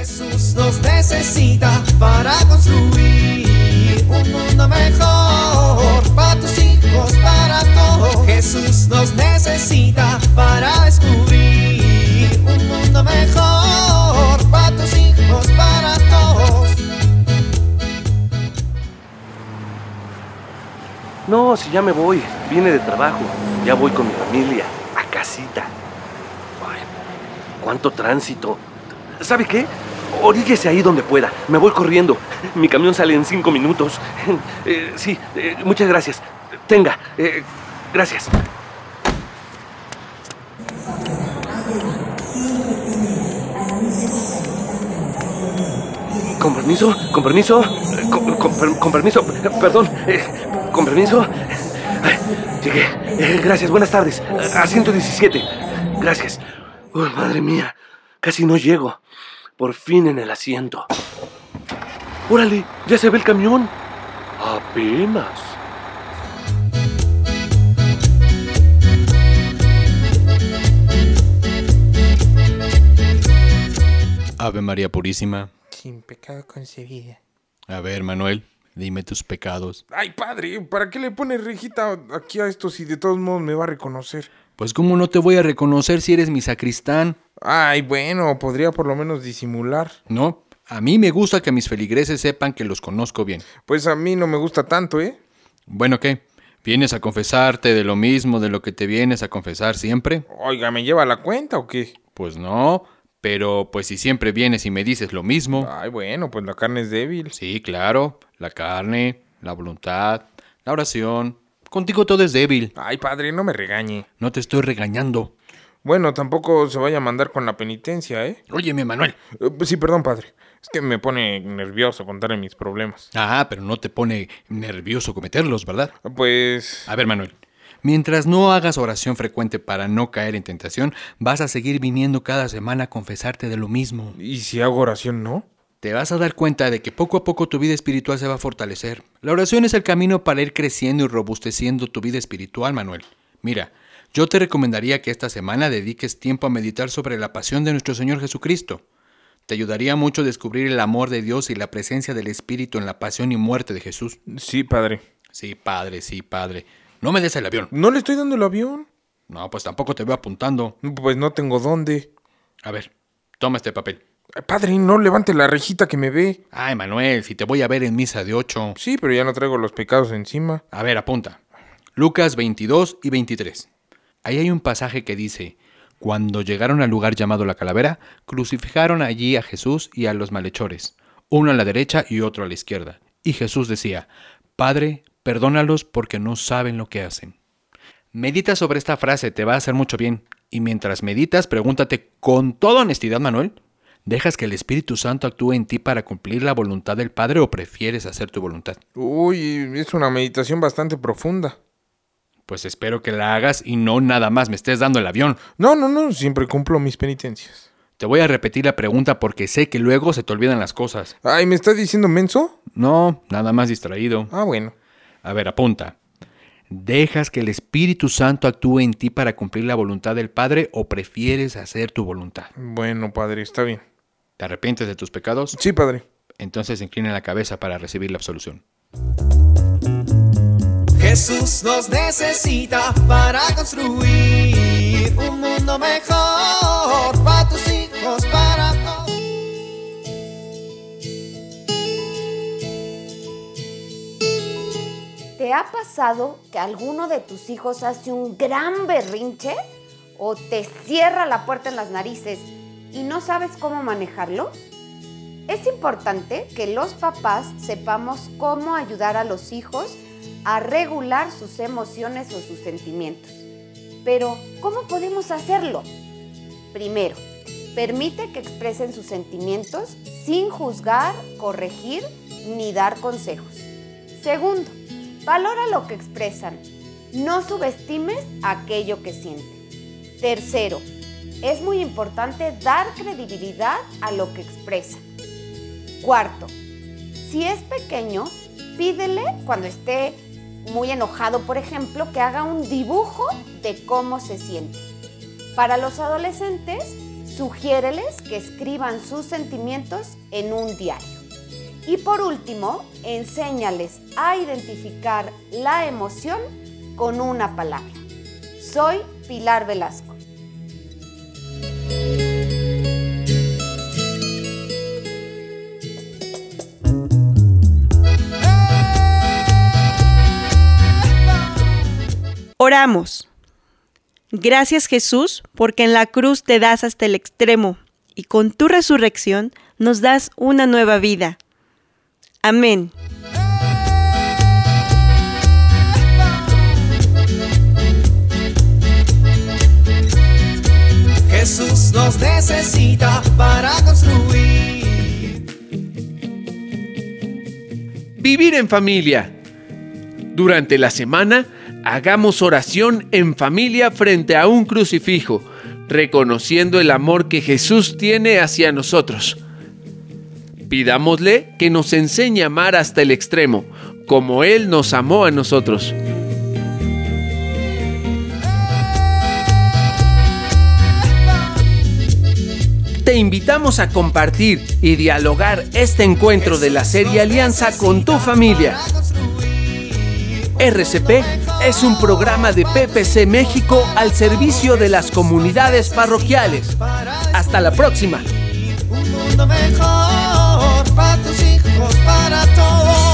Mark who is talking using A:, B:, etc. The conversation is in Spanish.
A: Jesús nos necesita para construir un mundo mejor para tus hijos, para todos. Jesús nos necesita para descubrir un mundo mejor para tus hijos, para todos.
B: No, si ya me voy. Vine de trabajo. Ya voy con mi familia. A casita. Cuánto tránsito. ¿Sabe qué? Oríguese ahí donde pueda. Me voy corriendo. Mi camión sale en cinco minutos. Eh, sí, eh, muchas gracias. Tenga. eh, gracias. Con permiso, con permiso, con, con per- con permiso, perdón, con permiso. Llegué. Gracias, buenas tardes. A 117. Gracias. Madre mía, casi no llego. Por fin en el asiento. Órale, ya se ve el camión. Apenas.
C: Ave María Purísima.
D: Sin pecado concebida.
C: A ver, Manuel, dime tus pecados.
D: Ay, padre, ¿para qué le pones rejita aquí a esto si de todos modos me va a reconocer?
C: Pues cómo no te voy a reconocer si eres mi sacristán.
D: Ay, bueno, podría por lo menos disimular.
C: No, a mí me gusta que mis feligreses sepan que los conozco bien.
D: Pues a mí no me gusta tanto, ¿eh?
C: Bueno, ¿qué? ¿Vienes a confesarte de lo mismo de lo que te vienes a confesar siempre?
D: Oiga, ¿me lleva la cuenta o qué?
C: Pues no, pero pues si siempre vienes y me dices lo mismo.
D: Ay, bueno, pues la carne es débil.
C: Sí, claro, la carne, la voluntad, la oración. Contigo todo es débil.
D: Ay, padre, no me regañe.
C: No te estoy regañando.
D: Bueno, tampoco se vaya a mandar con la penitencia, ¿eh?
C: Óyeme, Manuel.
D: Eh, Sí, perdón, padre. Es que me pone nervioso contarle mis problemas.
C: Ah, pero no te pone nervioso cometerlos, ¿verdad?
D: Pues...
C: A ver, Manuel. Mientras no hagas oración frecuente para no caer en tentación, vas a seguir viniendo cada semana a confesarte de lo mismo.
D: ¿Y si hago oración, no?
C: Te vas a dar cuenta de que poco a poco tu vida espiritual se va a fortalecer. La oración es el camino para ir creciendo y robusteciendo tu vida espiritual, Manuel. Mira, yo te recomendaría que esta semana dediques tiempo a meditar sobre la pasión de nuestro Señor Jesucristo. Te ayudaría mucho descubrir el amor de Dios y la presencia del Espíritu en la pasión y muerte de Jesús.
D: Sí, padre.
C: Sí, padre, sí, padre. No me des el avión.
D: No le estoy dando el avión.
C: No, pues tampoco te veo apuntando.
D: Pues no tengo dónde.
C: A ver, toma este papel.
D: Padre, no levante la rejita que me ve.
C: Ay, Manuel, si te voy a ver en misa de ocho.
D: Sí, pero ya no traigo los pecados encima.
C: A ver, apunta. Lucas 22 y 23. Ahí hay un pasaje que dice, cuando llegaron al lugar llamado la calavera, crucificaron allí a Jesús y a los malhechores, uno a la derecha y otro a la izquierda. Y Jesús decía, Padre, perdónalos porque no saben lo que hacen. Medita sobre esta frase, te va a hacer mucho bien. Y mientras meditas, pregúntate con toda honestidad, Manuel, ¿dejas que el Espíritu Santo actúe en ti para cumplir la voluntad del Padre o prefieres hacer tu voluntad?
D: Uy, es una meditación bastante profunda.
C: Pues espero que la hagas y no nada más me estés dando el avión.
D: No, no, no, siempre cumplo mis penitencias.
C: Te voy a repetir la pregunta porque sé que luego se te olvidan las cosas.
D: Ay, ¿me estás diciendo menso?
C: No, nada más distraído.
D: Ah, bueno.
C: A ver, apunta. ¿Dejas que el Espíritu Santo actúe en ti para cumplir la voluntad del Padre o prefieres hacer tu voluntad?
D: Bueno, padre, está bien.
C: ¿Te arrepientes de tus pecados?
D: Sí, padre.
C: Entonces inclina la cabeza para recibir la absolución.
A: Jesús nos necesita para construir un mundo mejor para tus hijos, para todos.
E: ¿Te ha pasado que alguno de tus hijos hace un gran berrinche o te cierra la puerta en las narices y no sabes cómo manejarlo? Es importante que los papás sepamos cómo ayudar a los hijos a regular sus emociones o sus sentimientos. Pero, ¿cómo podemos hacerlo? Primero, permite que expresen sus sentimientos sin juzgar, corregir ni dar consejos. Segundo, valora lo que expresan. No subestimes aquello que sienten. Tercero, es muy importante dar credibilidad a lo que expresan. Cuarto, si es pequeño, pídele cuando esté muy enojado, por ejemplo, que haga un dibujo de cómo se siente. Para los adolescentes, sugiéreles que escriban sus sentimientos en un diario. Y por último, enséñales a identificar la emoción con una palabra. Soy Pilar Velasco.
F: Oramos. Gracias Jesús, porque en la cruz te das hasta el extremo y con tu resurrección nos das una nueva vida. Amén.
A: Jesús nos necesita para construir.
G: Vivir en familia. Durante la semana, hagamos oración en familia frente a un crucifijo, reconociendo el amor que Jesús tiene hacia nosotros. Pidámosle que nos enseñe a amar hasta el extremo, como Él nos amó a nosotros. Te invitamos a compartir y dialogar este encuentro de la serie Alianza con tu familia. RCP es un programa de PPC México al servicio de las comunidades parroquiales. Hasta la próxima.
A: Un mundo mejor para tus hijos, para todos.